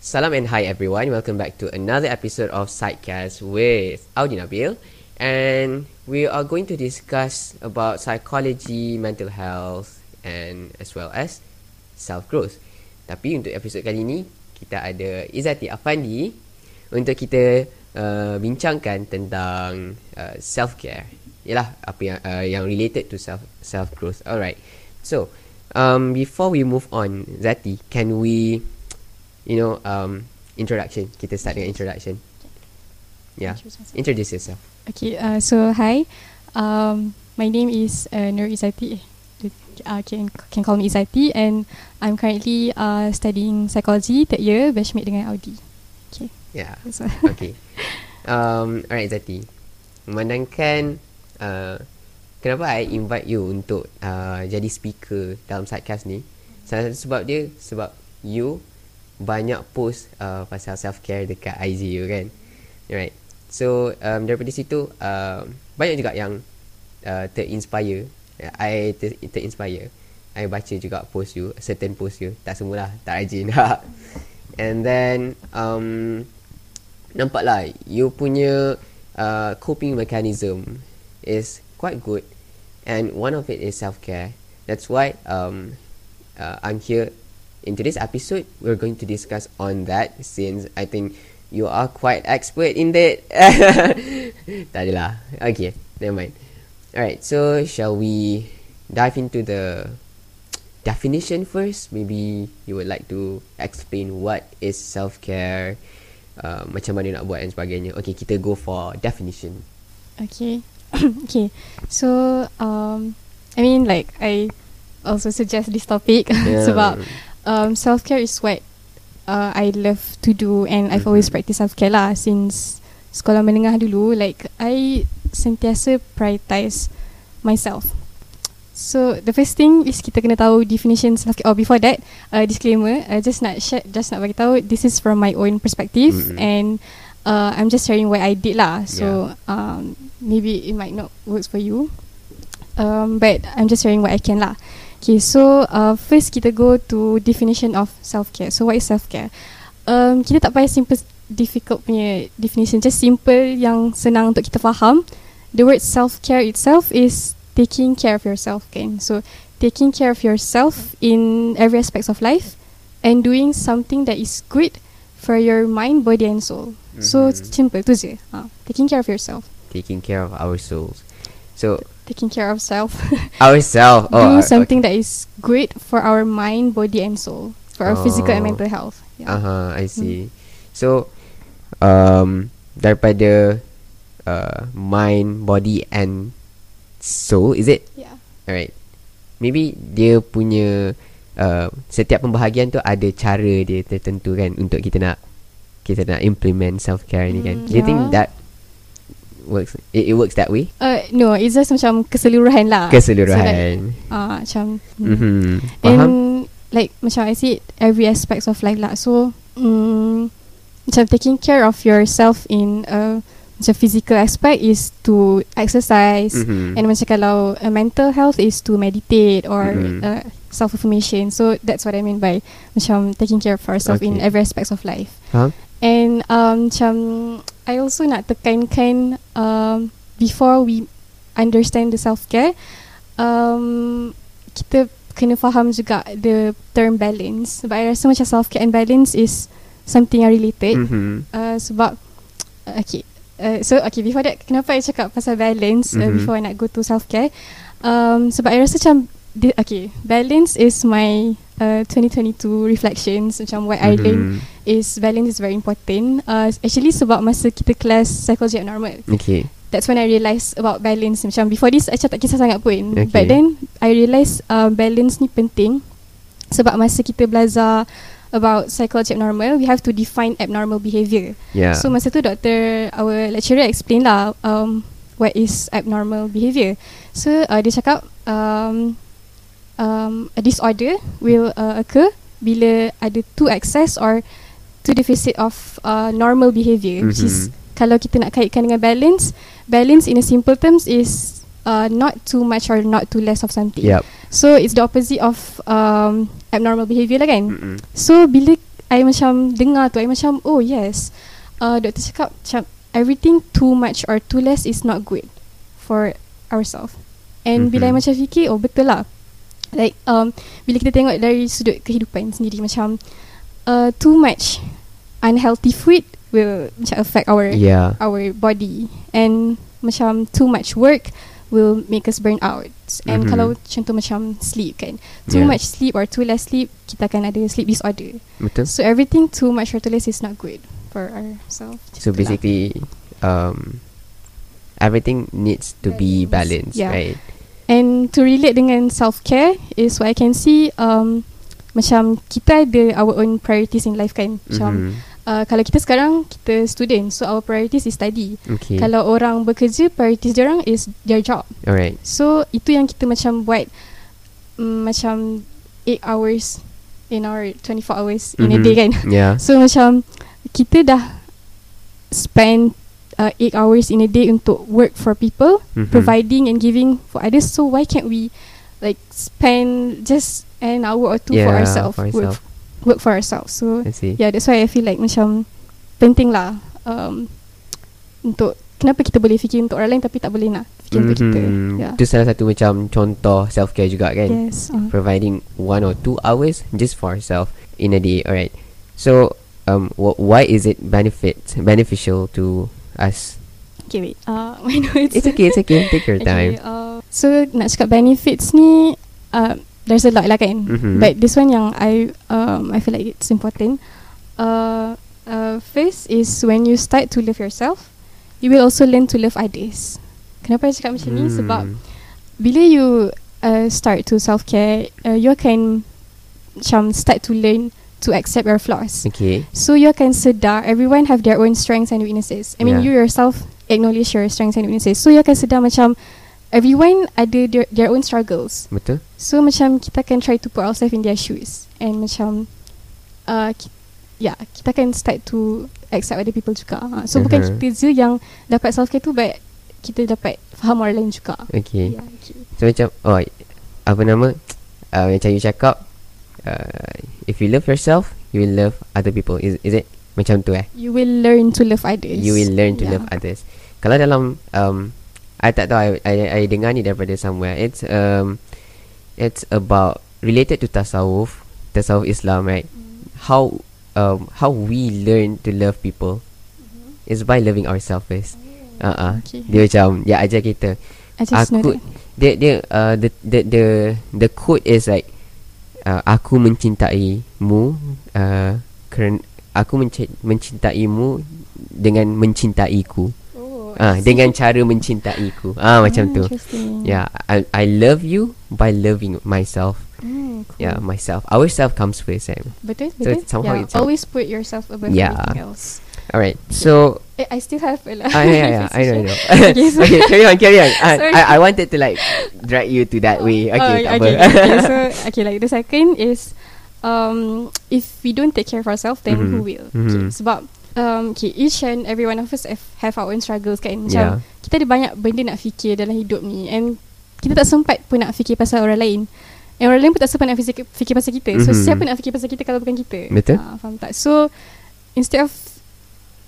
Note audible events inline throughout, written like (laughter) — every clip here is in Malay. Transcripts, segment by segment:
Salam and hi everyone. Welcome back to another episode of Sidecast with Audi Nabil. And we are going to discuss about psychology, mental health and as well as self-growth. Tapi untuk episod kali ini, kita ada Izzati Afandi untuk kita uh, bincangkan tentang uh, self-care. Yalah, apa yang, uh, yang related to self self-growth. Alright. So, um, before we move on, Zati, can we you know, um, introduction. Kita start dengan introduction. Yeah, introduce yourself. Okay, uh, so hi, um, my name is uh, Nur Izati. Uh, can can call me Izati, and I'm currently uh, studying psychology third year, batchmate dengan Audi. Okay. Yeah. So. (laughs) okay. Um, alright, Izati. Memandangkan uh, kenapa I invite you untuk uh, jadi speaker dalam sidecast ni? Salah satu sebab dia sebab you banyak post uh, pasal self care dekat IG you kan. Right. So um, daripada situ uh, banyak juga yang uh, terinspire. I ter- terinspire. I baca juga post you, certain post you. Tak semualah, tak rajin. (laughs) And then um, nampak lah you punya uh, coping mechanism is quite good. And one of it is self care. That's why um, uh, I'm here in today's episode, we're going to discuss on that since I think you are quite expert in that. (laughs) Tak adalah. Okay, never mind. Alright, so shall we dive into the definition first? Maybe you would like to explain what is self-care, uh, macam mana nak buat dan sebagainya. Okay, kita go for definition. Okay. (coughs) okay. So, um, I mean like I also suggest this topic (laughs) yeah. sebab um, self care is what uh, I love to do, and mm-hmm. I've always mm-hmm. practiced self care lah since sekolah menengah dulu. Like I sentiasa prioritize myself. So the first thing is kita kena tahu definition self care. Oh before that, uh, disclaimer. I uh, just nak share, just nak bagi tahu. This is from my own perspective, mm-hmm. and uh, I'm just sharing what I did lah. So yeah. um, maybe it might not work for you, um, but I'm just sharing what I can lah. Okay, so uh, first kita go to definition of self-care. So what is self-care? Um, kita tak payah simple difficult punya definition. Just simple yang senang untuk kita faham. The word self-care itself is taking care of yourself, kan? So taking care of yourself in every aspects of life and doing something that is good for your mind, body and soul. Mm-hmm. So simple, tu je. Uh, taking care of yourself. Taking care of our souls. So taking care of self. (laughs) Ourself. Oh, Do something okay. that is great for our mind, body, and soul, for our oh. physical and oh. mental health. Yeah. Uh huh. I see. Hmm. So, um, daripada uh, mind, body, and soul, is it? Yeah. Alright. Maybe dia punya uh, setiap pembahagian tu ada cara dia tertentu kan untuk kita nak kita nak implement self care ni kan. Mm, Do you think that works it, it works that way uh no it's just macam keseluruhan lah keseluruhan so, like, uh, macam hmm. mm-hmm. and like macam I see every aspects of life lah so um, macam taking care of yourself in a macam physical aspect is to exercise mm-hmm. and macam kalau a mental health is to meditate or mm-hmm. uh, self affirmation so that's what I mean by macam taking care of ourselves okay. in every aspects of life huh? and um, macam I also nak tekankan um, before we understand the self care, um, kita kena faham juga the term balance. Sebab I rasa macam self care and balance is something yang related. Mm-hmm. Uh, sebab okay, uh, so okay before that, kenapa I cakap pasal balance uh, mm-hmm. uh, before I nak go to self care? Um, sebab I rasa macam okay, balance is my uh, 2022 reflections macam what mm-hmm. I learned is balance is very important. Uh, actually sebab masa kita kelas psychology abnormal. Okay. That's when I realise about balance. Macam before this, I tak kisah sangat pun. Okay. But then, I realise uh, balance ni penting. Sebab masa kita belajar about psychology abnormal, we have to define abnormal behaviour. Yeah. So masa tu, doctor, our lecturer explain lah um, what is abnormal behaviour. So, uh, dia cakap, um, um, a disorder will uh, occur bila ada two excess or two deficit of uh, normal behaviour mm-hmm. which is mm-hmm. kalau kita nak kaitkan dengan balance balance in a simple terms is uh, not too much or not too less of something yep. so it's the opposite of um, abnormal behaviour lah kan mm-hmm. so bila I macam dengar tu I macam oh yes uh, doktor cakap macam everything too much or too less is not good for ourselves and mm-hmm. bila I Mhm. macam fikir oh betul lah like um, bila kita tengok dari sudut kehidupan sendiri macam uh, too much unhealthy food will macam affect our Yeah. our body and macam too much work will make us burn out and Mhm. kalau contoh macam sleep kan too Yeah. much sleep or too less sleep kita akan ada sleep disorder Betul. so everything too much or too less is not good for ourselves So basically, um, everything needs to be Balance. balanced, Yeah. right? And to relate dengan self care is what I can see um macam kita ada our own priorities in life kan macam Mhm. uh, kalau kita sekarang kita student so our priorities is study Okay. kalau orang bekerja priorities dia orang is their job Alright. So itu yang kita macam buat um, macam 8 hours in our 24 hours in a Mhm. day kan. Yeah. So macam kita dah spend uh, 8 hours in a day untuk work for people, Mhm. providing and giving for others. So why can't we like spend just an hour or two for ourselves, work, ourselves. work for ourselves. So yeah, that's why I feel like macam penting lah um, untuk kenapa kita boleh fikir untuk orang lain tapi tak boleh nak fikir untuk kita. Mhm. Yeah. Itu salah satu macam contoh self care juga kan. Yes. Uh. Providing one or two hours just for yourself in a day. Alright. So, um, wh- why is it benefit beneficial to us? Okay, wait. Uh, (laughs) my notes. It's okay. It's okay. Take your (laughs) time. Okay, uh, so nak cakap benefits ni, uh, there's a lot lah kan. Mhm. But this one yang I um I feel like it's important. Uh, uh, first is when you start to love yourself, you will also learn to love others. Kenapa I cakap macam ni? Hmm. Sebab bila you uh, start to self care, uh, you can macam start to learn to accept your flaws. Okay. So you akan sedar everyone have their own strengths and weaknesses. I mean Yeah. you yourself acknowledge your strengths and weaknesses. So you akan sedar macam everyone ada their, their own struggles. Betul. So macam kita akan try to put ourselves in their shoes and macam uh, ki- yeah, kita akan start to accept other people juga. Uh, so bukan Mhm. kita je yang dapat self care tu but kita dapat faham orang lain juga. Okay. Yeah, okay. So macam oh apa nama uh, macam you cakap uh, if you love yourself you will love other people. Is is it macam tu eh? You will learn to love others. you will learn to Yeah. love others. Kalau dalam um I tak tahu I, I, I dengar ni daripada somewhere. It's um it's about related to tasawuf tasawuf Islam right? How um how we learn to love people is by loving ourselves first. Uh uh Okay. dia macam dia ajar kita. I just know aku that. dia dia uh, the the the the quote is like uh, aku mencintaimu uh, kerana aku menci- mencintaimu dengan mencintaiku Oh, ah dengan cara mencintaiku ah macam Ah, tu yeah I I love you by loving myself Mm, cool. yeah myself ourself comes first Sam. Betul, So betul. it's somehow yeah, it's always put yourself above Yeah. everything else. Alright so Eh, I still have a lot. ah, yeah, yeah, (laughs) I know, I know. (laughs) Okay, so- (laughs) okay, carry on, carry on. Ah, Sorry. I, I wanted to like drag you to that way. Okay, Oh, okay, apa. okay. So, okay, like the second is, um, if we don't take care of ourselves, then who Mhm, will? Okay, mhm. sebab, um, okay, each and every one of us have, have our own struggles kan. Macam, Yeah. kita ada banyak benda nak fikir dalam hidup ni, and kita tak sempat pun nak fikir pasal orang lain. And orang lain pun tak sempat nak fikir, fikir pasal kita. So, Mhm. siapa nak fikir pasal kita kalau bukan kita? Betul. Ah, faham tak? So, instead of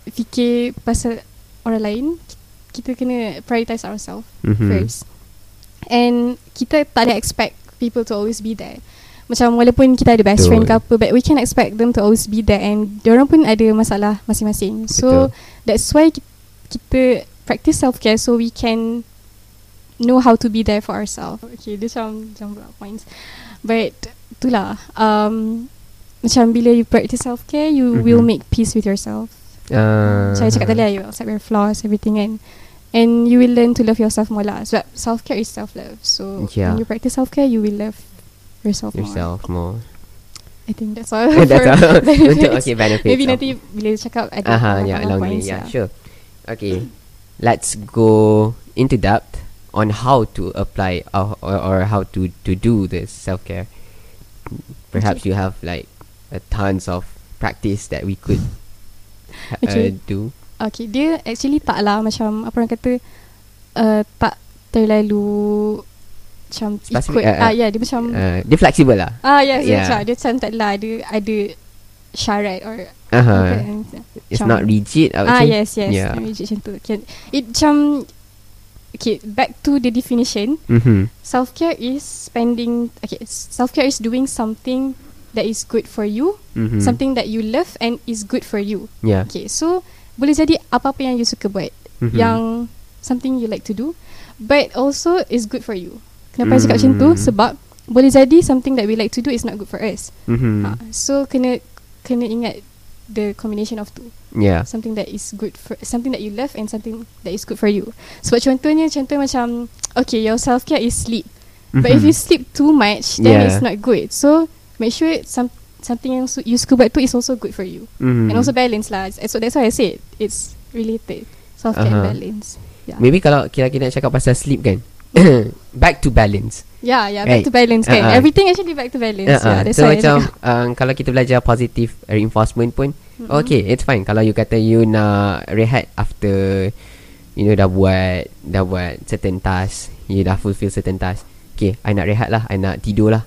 fikir pasal orang lain, kita kena prioritize ourselves Mhm. first. And kita tak ada expect people to always be there. Macam walaupun kita ada best Betul. friend ke apa, but we can expect them to always be there and orang pun ada masalah masing-masing. So Betul. that's why ki- kita practice self-care so we can know how to be there for ourselves. Okay, dia macam macam beberapa points. But itulah um, macam bila you practice self-care, you Mhm. will make peace with yourself. Uh, Saya cakap tadi lah, you accept your flaws, everything kan. And you will learn to love yourself more lah. Sebab self-care is self-love. So Yeah. when you practice self-care, you will love yourself, yourself more. more. I think that's all. (laughs) That's all. (laughs) benefits. (laughs) Untuk okay benefits. Maybe nanti bila cakap ada Aha, uh-huh, yeah, along the way. points, Yeah, sure. Okay, let's go into depth on how to apply or, or, or how to to do this self care. Perhaps you have like a tons of practice that we could uh, Okay. do. Okay, dia actually tak lah macam apa orang kata uh, tak terlalu macam Specific, ikut. uh, uh, ah, ya, yeah, dia macam Uh, dia flexible lah. Ah yes, yeah. Yeah. macam dia macam tak lah ada ada syarat or Uh-huh. apa, It's macam- not rigid. I Ah yes yes Yeah. Not rigid macam tu It macam Okay back to the definition Mm-hmm. Self care is spending Okay self care is doing something That is good for you Mm-hmm. Something that you love And is good for you Yeah. Okay so Boleh jadi apa-apa yang you suka buat Mhm. Yang Something you like to do But also is good for you Kenapa mm. cakap macam tu Mm. Sebab Boleh jadi something that we like to do Is not good for us Mm-hmm. ha, So kena Kena ingat The combination of two Yeah. something that is good for something that you love and something that is good for you. Sebab contohnya contoh macam okay your self care is sleep. But if Mhm. you sleep too much then Yeah. it's not good. So make sure some something yang su- you suka buat tu is also good for you. Mhm. And also balance lah. So that's why I said it's related. Self care Uh-huh. balance. Yeah. Maybe kalau kira-kira nak cakap pasal sleep kan. (coughs) back to balance. Yeah, yeah, back Right. to balance kan. Uh-uh. Everything actually back to balance. Uh-uh. Yeah, that's so why macam um, kalau kita belajar positive reinforcement pun Mm-mm. okay it's fine kalau you kata you nak rehat after you know dah buat dah buat certain task you dah fulfill certain task okay I nak rehat lah I nak tidur lah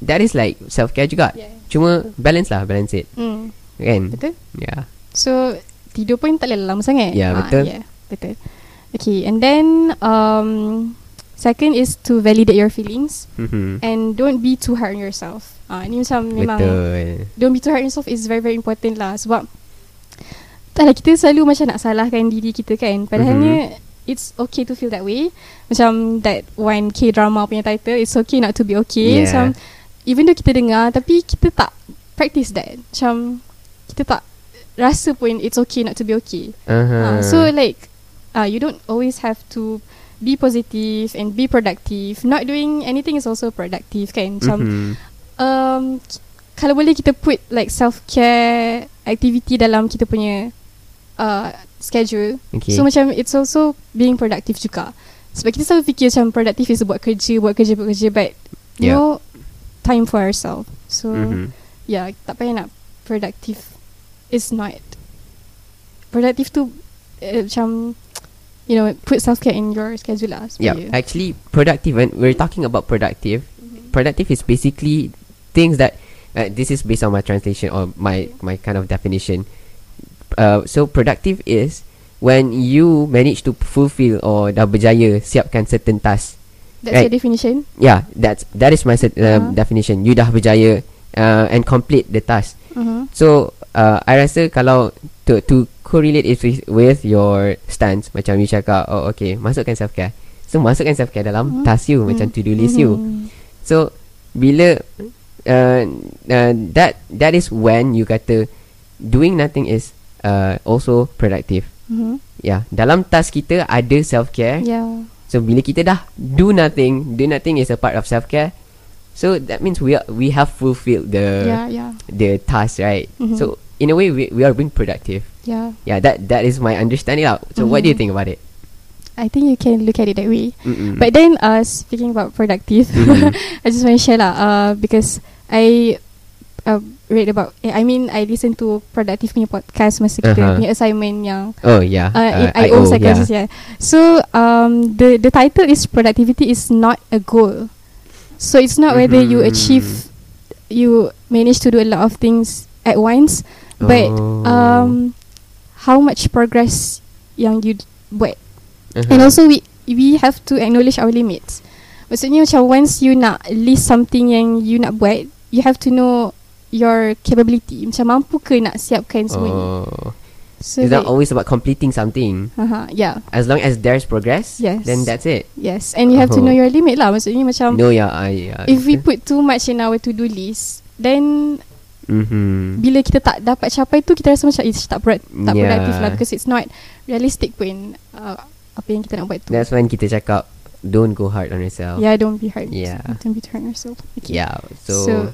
that is like self care juga Yeah. cuma balance lah balance it Mm, kan betul. yeah So tidur pun tak boleh lama sangat. Ya, Ah, betul. yeah, betul. Okay, and then um, second is to validate your feelings Mhm. and don't be too hard on yourself. Ah, ni macam memang betul don't be too hard on yourself is very very important lah sebab taklah kita selalu macam nak salahkan diri kita kan. Padahalnya it's okay to feel that way. Macam that one K drama punya title, it's okay not to be okay. Yeah. Macam even though kita dengar tapi kita tak practice that. Macam kita tak rasa pun it's okay not to be okay. uh-huh. Uh, so like uh, you don't always have to be positive and be productive. Not doing anything is also productive kan. Macam Mhm. um, k- kalau boleh kita put like self care activity dalam kita punya uh, schedule. okay So macam it's also being productive juga. Sebab kita selalu fikir macam productive is buat kerja, buat kerja, buat kerja but Yeah. no time for ourselves. So Mhm. yeah, tak payah nak productive is not productive tu uh, macam you know put self care in your schedule lah. Yeah, supaya- actually, productive. When we're talking about productive, Mhm. productive is basically things that. Uh, this is based on my translation or my my kind of definition. Uh, so productive is when you manage to fulfill or dah berjaya siapkan certain task. That's right. your definition. Yeah, that's that is my set, uh, Uh-huh. definition. You dah berjaya uh, and complete the task. Uh-huh. So uh, I rasa kalau to to correlate it with, with your stance macam you cakap oh okay masukkan self care. So masukkan self care dalam Mhm. task you macam Mhm. to do list you. Mhm. So bila uh, uh, that that is when you kata doing nothing is uh, also productive. Mhm. Yeah, dalam task kita ada self care. Yeah. So bila kita dah do nothing, do nothing is a part of self care. So that means we are, we have fulfilled the yeah, yeah, the task, right? Mhm. So in a way, we, we are being productive. yeah. Yeah, that that is my understanding. Lah. So what do you Mhm. think about it? I think you can look at it that way. Mm-mm. But then, uh, speaking about productive, Mhm. (laughs) I just want to share lah. Uh, because I uh, read about. eh, I mean, I listen to productive punya podcast masa kita Uh-huh. punya assignment yang oh yeah, uh, uh, IO psychology yeah. So um the the title is productivity is not a goal. So it's not whether you Mhm. achieve you manage to do a lot of things at once, but Oh. um how much progress yang you buat. Uh-huh. And also we we have to acknowledge our limits. Maksudnya macam once you nak list something yang you nak buat, you have to know your capability. Macam mampu ke nak siapkan semua ni. Oh. So it's not always about completing something. uh-huh, yeah. As long as there's progress, Yes. then that's it. Yes, and you have to Oh. know your limit lah. Maksudnya macam no, yeah, I. Yeah, if we put too much in our to-do list, then mm-hmm. bila kita tak dapat capai tu kita rasa macam it's tak pro- tak Yeah. productive lah because it's not realistic pun uh, apa yang kita nak buat tu. That's when kita cakap don't go hard on yourself. Yeah, don't be hard. Yeah. Don't be hard on yourself. Okay. Yeah. So, So-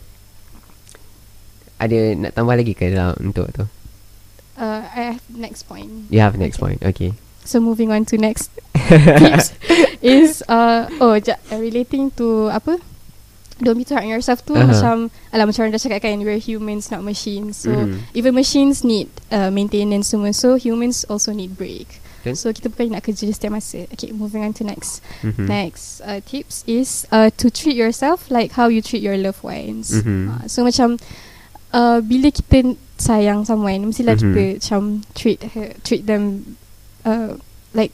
ada nak tambah lagi ke dalam untuk tu? Uh, I have next point. You have next Okay. point. Okay. So moving on to next (laughs) tips is uh oh ja, uh, relating to apa? Don't be too hard on yourself tu Uh-huh. macam alah macam orang dah cakap kan we're humans not machines. So Mhm. even machines need uh, maintenance semua. So humans also need break. So kita bukan nak kerja setiap masa. Okay, moving on to next. Mhm. Next uh, tips is uh, to treat yourself like how you treat your loved ones. Mhm. Uh, so macam uh, bila kita sayang someone mestilah Mhm. kita macam treat her, treat them uh, like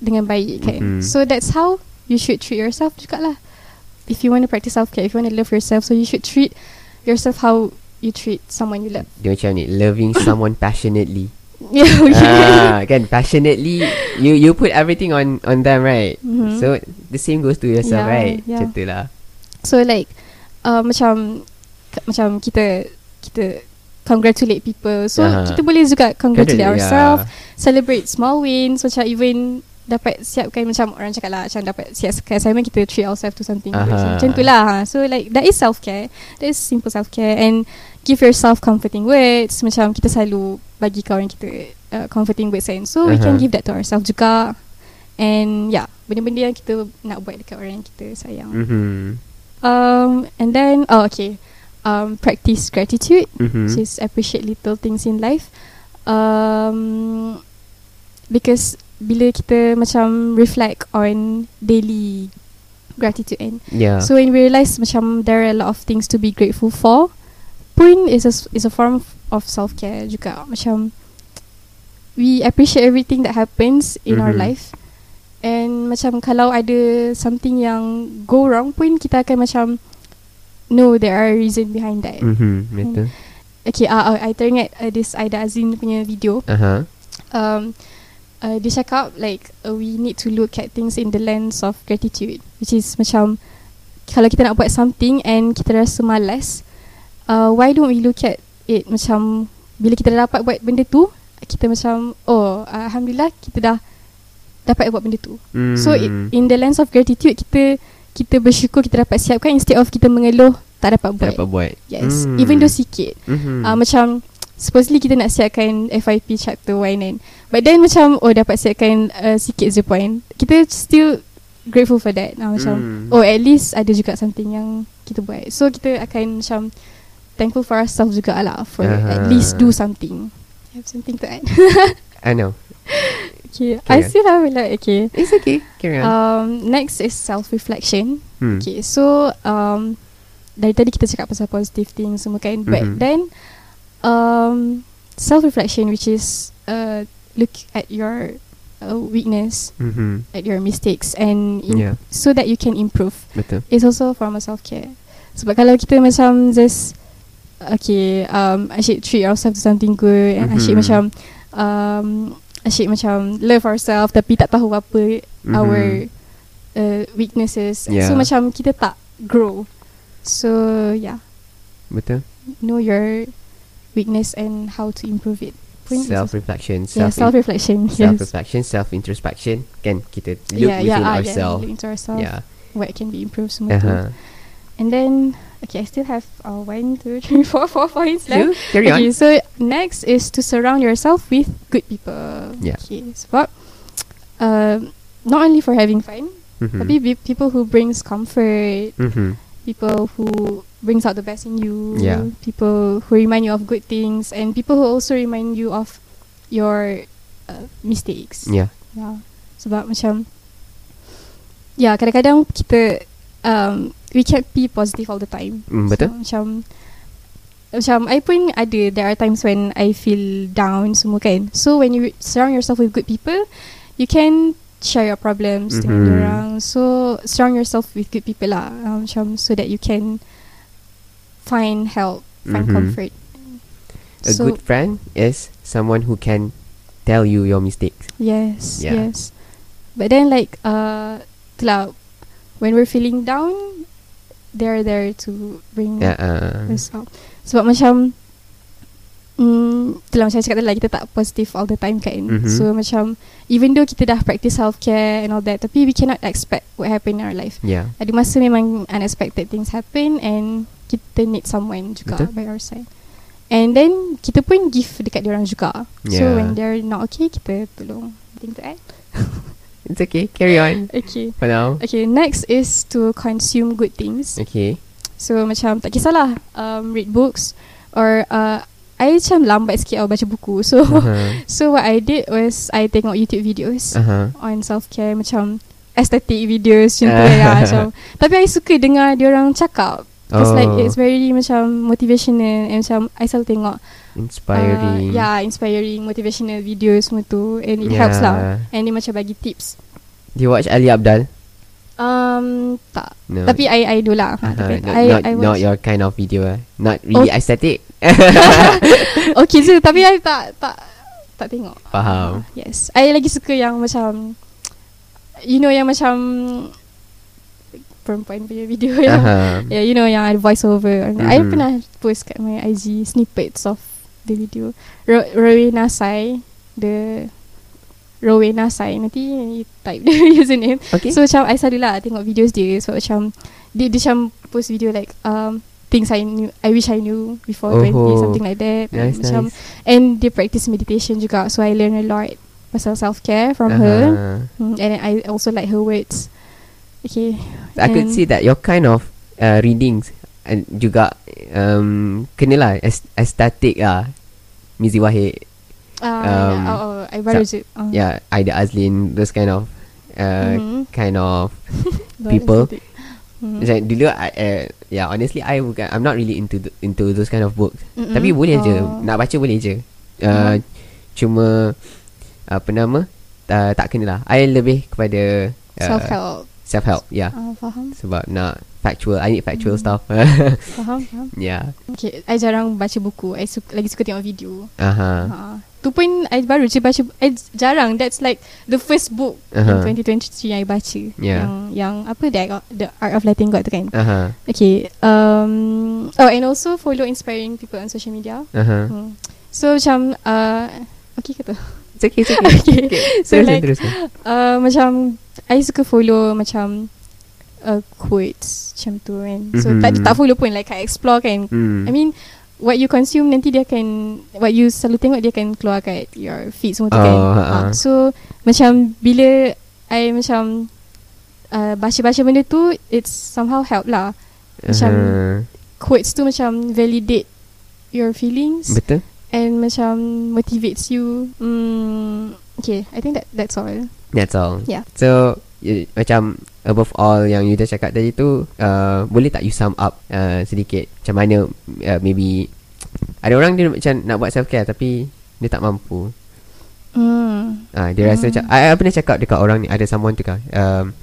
dengan baik kan. Mhm. So that's how you should treat yourself juga lah. If you want to practice self care, if you want to love yourself, so you should treat yourself how you treat someone you love. Dia macam ni Loving (laughs) someone passionately (laughs) Yeah, okay. ah, Kan passionately You you put everything on On them right Mhm. So the same goes to yourself Yeah, right yeah. Macam tu lah So like uh, macam macam kita kita congratulate people. So Aha. kita boleh juga congratulate Congratulate, ourselves, yeah. celebrate small wins. Macam even dapat siapkan macam orang cakap lah macam dapat siapkan assignment kita treat ourselves to something good. So, macam tu lah. ha. So like that is self care. That is simple self care and give yourself comforting words. Macam kita selalu bagi kawan kita uh, comforting words kan. So we can give that to ourselves juga. And yeah, benda-benda yang kita nak buat dekat orang yang kita sayang. Mhm. Um, and then oh okay, um, practice gratitude, Mhm. which is appreciate little things in life. Um, because bila kita macam reflect on daily gratitude and Yeah so when we realise macam there are a lot of things to be grateful for, pun is a is a form of self care juga. Macam we appreciate everything that happens in our Mhm. life. And macam kalau ada something yang go wrong pun kita akan macam know there are reason behind that. Mhm. Betul Okay, uh, uh, I teringat uh, this Aida Azin punya video. Aha. Um, uh, dia cakap like uh, we need to look at things in the lens of gratitude, which is macam kalau kita nak buat something and kita rasa malas, uh, why don't we look at it macam bila kita dah dapat buat benda tu, kita macam oh uh, alhamdulillah kita dah dapat buat benda tu. Mm. So i- in the lens of gratitude kita kita bersyukur kita dapat siapkan instead of kita mengeluh tak dapat buat. tak dapat buat Yes, Mm. even though sikit. Mhm. Uh, macam supposedly kita nak siapkan FIP chapter 1 kan. But then macam oh dapat siapkan uh, sikit je point. Kita still grateful for that. Uh, macam Mm. oh at least ada juga something yang kita buat. So kita akan macam thankful for ourselves juga lah for at Aha. least do something. I have something to add. (laughs) I know okay, Carry I on. still have like okay. It's okay Carry on Um, next is self-reflection. Hmm. Okay, so um, dari tadi kita cakap pasal positive things semua kan, but Mhm. then um, self-reflection, which is uh, look at your uh, weakness, Mhm. at your mistakes, and im- Yeah so that you can improve, Betul is also a form of self-care. Sebab kalau kita macam just okay, um, asyik treat ourselves to something good, and asyik Mhm. macam um, asyik macam love ourselves, tapi tak tahu apa Mhm. our uh, weaknesses. Yeah. So macam kita tak grow. So yeah, Betul know your weakness and how to improve it. Pun is also- Self-reflection yeah, self self-reflection. Yes. self-reflection self-introspection Kan kita look yeah, within yeah, ah, ourselves Yeah, look into ourselves. Yeah What can be improved semua tu. uh-huh. And then okay, I still have uh, one, two, (laughs) three, four, four points left. You carry okay, on so next is to surround yourself with good people. Yeah. Okay, sebab um, not only for having fun, Mhm. tapi be people who brings comfort, Mhm. people who brings out the best in you, Yeah. people who remind you of good things, and people who also remind you of your uh, mistakes. Yeah Yeah. Sebab macam Ya kadang-kadang kita um, We can't be positive all the time Mm, betul. so, Macam Macam I pun ada There are times when I feel down semua kan So when you surround yourself with good people You can share your problems dengan Mhm. orang So surround yourself with good people lah um, Macam so that you can Find help Find Mhm. comfort A good friend is someone who can tell you your mistakes. Yes, Yeah. yes. But then like uh itulah when we're feeling down they're there to bring Yeah. Uh, us up. Sebab macam mm, itulah macam saya cakap tadi lah kita tak positive all the time kan. Mhm. So macam even though kita dah practice self care and all that tapi we cannot expect what happen in our life. yeah. Ada masa memang unexpected things happen and kita need someone juga Betul. by our side. And then kita pun give dekat diorang juga. So Yeah. when they're not okay kita tolong. Anything to add? It's okay. Carry on Okay. for now. Okay, next is to consume good things. Okay. So macam tak kisahlah um, read books or uh, I macam lambat sikit tau baca buku. So Uh-huh. (laughs) so what I did was I tengok YouTube videos Uh-huh. on self care macam aesthetic videos macam tu lah (laughs) macam. Tapi I suka dengar dia orang cakap like Oh. it's very macam motivational and macam I selalu tengok Inspiring. Uh, yeah, inspiring motivational videos semua tu and it Yeah. helps lah. And dia macam bagi tips. Do you watch Ali Abdal? Um tak. No. Tapi I I do lah. Ha, Uh, tapi not, I not, I not watch. your kind of video eh. Not really Oh. aesthetic. (laughs) okay je tapi I tak tak tak tengok. Faham. Uh, yes. I lagi suka yang macam you know yang macam perempuan punya video yang Uh-huh. Yeah, you know yang ada voice over. Mm-hmm. I Mhm. pernah post kat my IG snippets of the video. Ro- Rowena Sai, the Rowena Sai. Nanti you type the (laughs) username. Okay. So macam I selalu lah tengok videos dia. So macam dia, dia macam post video like um things I knew I wish I knew before Oh. 20 something like that. nice, macam nice. and dia practice meditation juga. So I learn a lot pasal self care from her. Uh-huh. Mm, and I also like her words. Okay. I could And- see that your kind of uh, readings and juga um, kena lah est- estetik lah. Mizi Wahid, Ah, Um, yeah. oh, oh, I baru je. Uh, yeah, Aida Azlin, those kind of uh, Mhm. kind of (laughs) (laughs) people. Mhm. Macam dulu I, uh, yeah honestly I bukan I'm not really into th- into those kind of books. Mm-mm. Tapi boleh je Oh. Nak baca boleh je uh, Mhm. Cuma Apa nama uh, Tak kena lah I lebih kepada uh, Self help. Self help Yeah Ah, faham, Sebab nak Factual I need factual Mhm. stuff (laughs) faham, faham. Yeah Okay, I jarang baca buku. I suka, lagi suka tengok video. Aha. Ha. Tu pun I baru je baca. I jarang. That's like the first book Aha. in 2023 yang I baca. Yeah. Yang yang apa the, the art of letting go tu kan. Aha. Okay. Um. Oh, and also follow inspiring people on social media. Aha. Hmm. So macam uh, okay ke tu? It's okay, it's okay. (laughs) Okay. (laughs) So Teruskan, like teruskan. uh, macam I suka follow macam uh, quotes macam tu kan. So Mhm. tak tak follow pun like I explore kan. Hmm. I mean what you consume nanti dia akan what you selalu tengok dia akan keluar kat your feed semua tu kan. Oh, Ha, ha. so macam bila I macam uh, baca-baca benda tu it's somehow help lah. macam Aha. Quotes tu macam validate your feelings Betul and macam motivates you. Mm, okay, I think that that's all. That's all Yeah. So y- Macam Above all Yang you dah cakap tadi tu uh, Boleh tak you sum up uh, Sedikit Macam mana uh, Maybe Ada orang dia macam Nak buat self care Tapi Dia tak mampu Mm. uh, Dia rasa Hmm. macam I, I pernah cakap Dekat orang ni Ada someone tu kan um,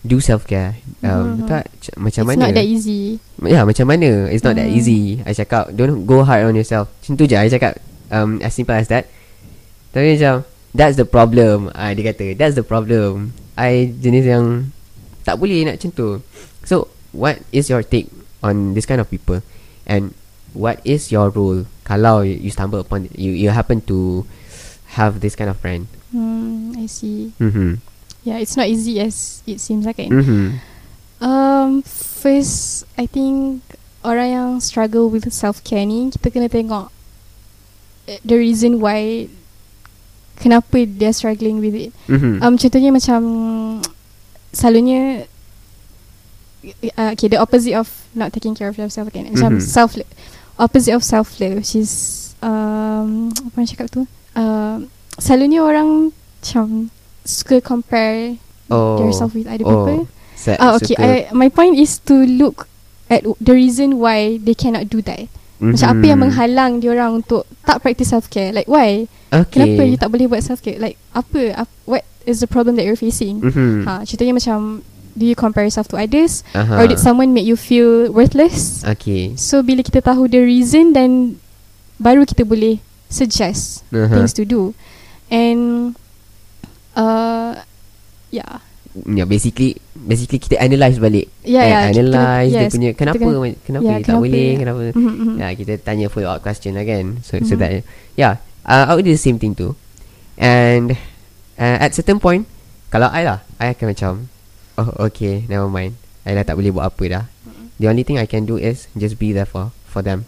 Do self care. Um, Mhm. tak, c- Macam It's mana? not that easy. Ya macam mana? It's not that Hmm. easy. I cakap Don't go hard on yourself. Macam tu je. I cakap um, As simple as that. Tapi macam That's the problem. Ah, Dia kata That's the problem. I jenis yang Tak boleh nak macam tu. So What is your take On this kind of people? And What is your role? Kalau you you stumble upon You you happen to Have this kind of friend. Hmm, I see. Mm-hmm Yeah, it's not easy as it seems like kan. Mm-hmm Um, first, I think orang yang struggle with self care ni kita kena tengok eh, the reason why kenapa dia struggling with it. Mm-hmm Um, contohnya macam selalunya uh, okay the opposite of not taking care of yourself kan. Macam Mhm. self opposite of self love which is um apa nak cakap tu? Uh, selalunya orang macam suka compare Oh yourself with other oh. people. Sa- Ah okay. I, my point is to look at the reason why they cannot do that. Macam apa yang Mhm. menghalang dia orang untuk tak practice self care? Like why? Okay Kenapa you tak boleh buat self care? Like apa? ap- what is the problem that you're facing? mm-hmm. Ha, contohnya macam do you compare yourself to others uh-huh. or did someone make you feel worthless? Okay So bila kita tahu the reason then baru kita boleh suggest uh-huh. things to do. And uh yeah. Ya basically Basically kita analyse balik Yeah, Eh, yeah. kita- Analyse dia punya Kenapa kita Kenapa yeah, dia tak kenapa- boleh Kenapa Mhm, mhm. Ya kita tanya follow up question lah kan So, so Mhm. that Yeah uh, I would do the same thing too And uh, At certain point Kalau I lah I akan macam Oh okay Never mind I dah tak boleh buat apa dah The only thing I can do is Just be there for For them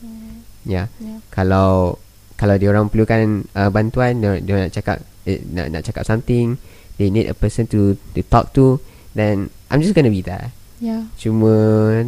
Yeah Yeah. Kalau Kalau dia orang perlukan uh, Bantuan dia, dia nak cakap eh, nak, nak cakap something They need a person to To talk to Then I'm just gonna be there Yeah. Cuma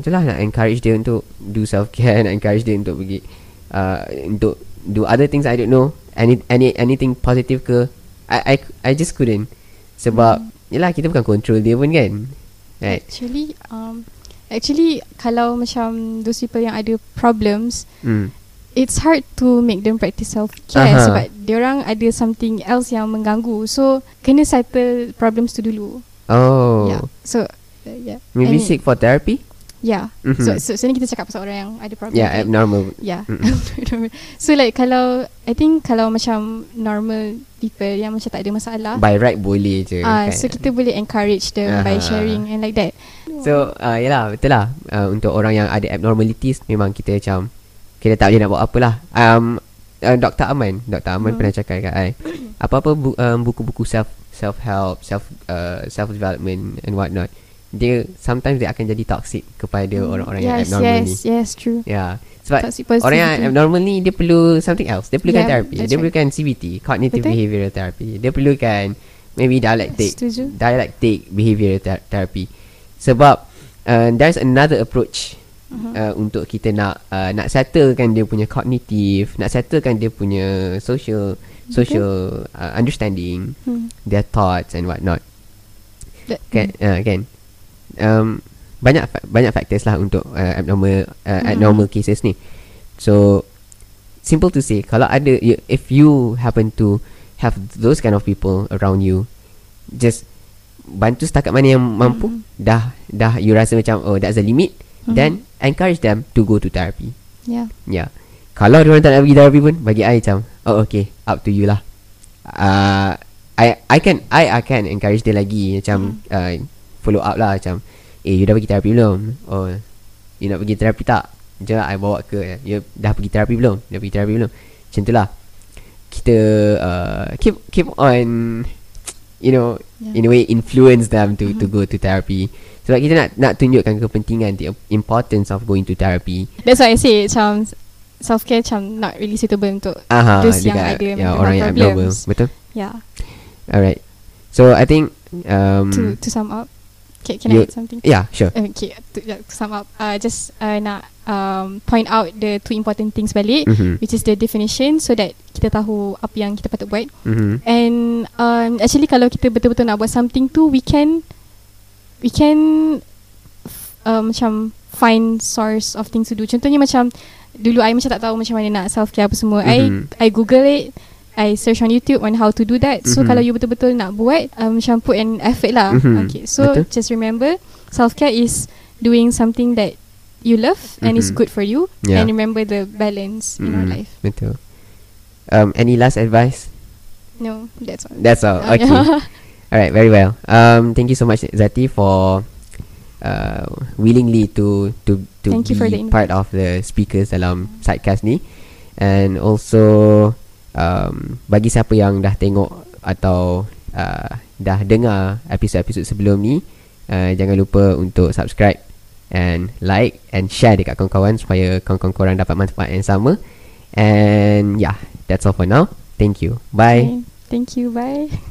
Itulah nak encourage dia untuk Do self care (laughs) Nak encourage dia untuk pergi uh, Untuk Do other things I don't know any, any Anything positive ke I I, I just couldn't Sebab Hmm. Yelah kita bukan control dia pun kan Right Actually, um, actually kalau macam those people yang ada problems, Hmm. It's hard to make them practice self care Aha. sebab dia orang ada something else yang mengganggu. So kena settle problems tu dulu. Oh. Yeah. So uh, yeah. Maybe mean, seek for therapy? Yeah. Mhm. So so sebenarnya kita cakap pasal orang yang ada problem. Yeah, kan? abnormal. Yeah. Mm-mm. (laughs) so like kalau I think kalau macam normal people yang macam tak ada masalah, By right boleh je. ah kan? so kita boleh encourage them by Aha. sharing and like that. So uh, yalah betul lah uh, Untuk orang yang ada abnormalities Memang kita macam Kita tak boleh nak buat apa lah um, uh, Dr. Aman Dr. Aman Hmm. pernah cakap kat I Apa-apa bu- um, buku-buku self self help self uh, self development and whatnot dia sometimes dia akan jadi toxic kepada Hmm. orang-orang yes, yang abnormal yes, ni Yes, true. ya sebab Toxic orang yang abnormal ni dia perlu something else dia perlukan Yeah, therapy that's dia right. perlukan CBT cognitive Betul. behavioral therapy dia perlukan maybe dialectic Setuju. dialectic behavioral ther- therapy sebab uh, there's another approach Mhm. uh, untuk kita nak uh, nak settlekan dia punya cognitive nak settlekan dia punya social social uh, understanding Hmm. their thoughts and whatnot That- kan uh, kan um, banyak fa- banyak factors lah untuk uh, abnormal uh, Mhm. abnormal cases ni so simple to say kalau ada you, if you happen to have those kind of people around you just bantu setakat mana yang mampu Mhm. dah dah you rasa macam oh that's the limit Mhm. then encourage them to go to therapy Yeah. Ya. Kalau dia orang tak nak pergi therapy pun bagi I macam oh okay up to you lah. Uh, I I can I akan encourage dia lagi macam uh, follow up lah macam eh you dah pergi therapy belum? Oh you nak pergi therapy tak? Jom lah I bawa ke You dah pergi therapy belum? Dah pergi therapy belum? Macam tu lah Kita uh, Keep keep on You know Yeah. In a way influence them to to go to therapy Sebab kita nak nak tunjukkan kepentingan The importance of going to therapy That's why I say macam self care macam not really suitable untuk Aha, Those yang ada mental orang yang problems. abnormal Betul yeah. Alright So I think um, to to sum up. Okay, can you- I add something? Yeah sure Okay, to, yeah, to sum up, uh, just uh, nak um, point out the two important things balik, Mhm. which is the definition, so that kita tahu apa yang kita patut buat. Mhm. And um, actually kalau kita betul-betul nak buat something tu, we can, we can, uh, macam find source of things to do. Contohnya macam dulu I macam tak tahu macam mana nak self care apa semua. Mhm. I I Google it. I search on YouTube on how to do that. So Mhm. kalau you betul-betul nak buat, um, macam put an effort lah. Mhm. Okay, so Betul. just remember, self care is doing something that you love and is Mhm. good for you. Yeah. And remember the balance in our Mhm. life. Betul um, Any last advice? No, that's all. That's all Okay (laughs) Alright very well. Um, Thank you so much Zati for uh, Willingly to To to Thank be part of the speakers dalam Sidecast ni. And also um, Bagi siapa yang dah tengok Atau uh, Dah dengar episod-episod sebelum ni uh, Jangan lupa untuk subscribe And like And share dekat kawan-kawan Supaya kawan-kawan korang dapat manfaat yang sama. And yeah That's all for now. Thank you. Bye. Okay, Thank you. Bye.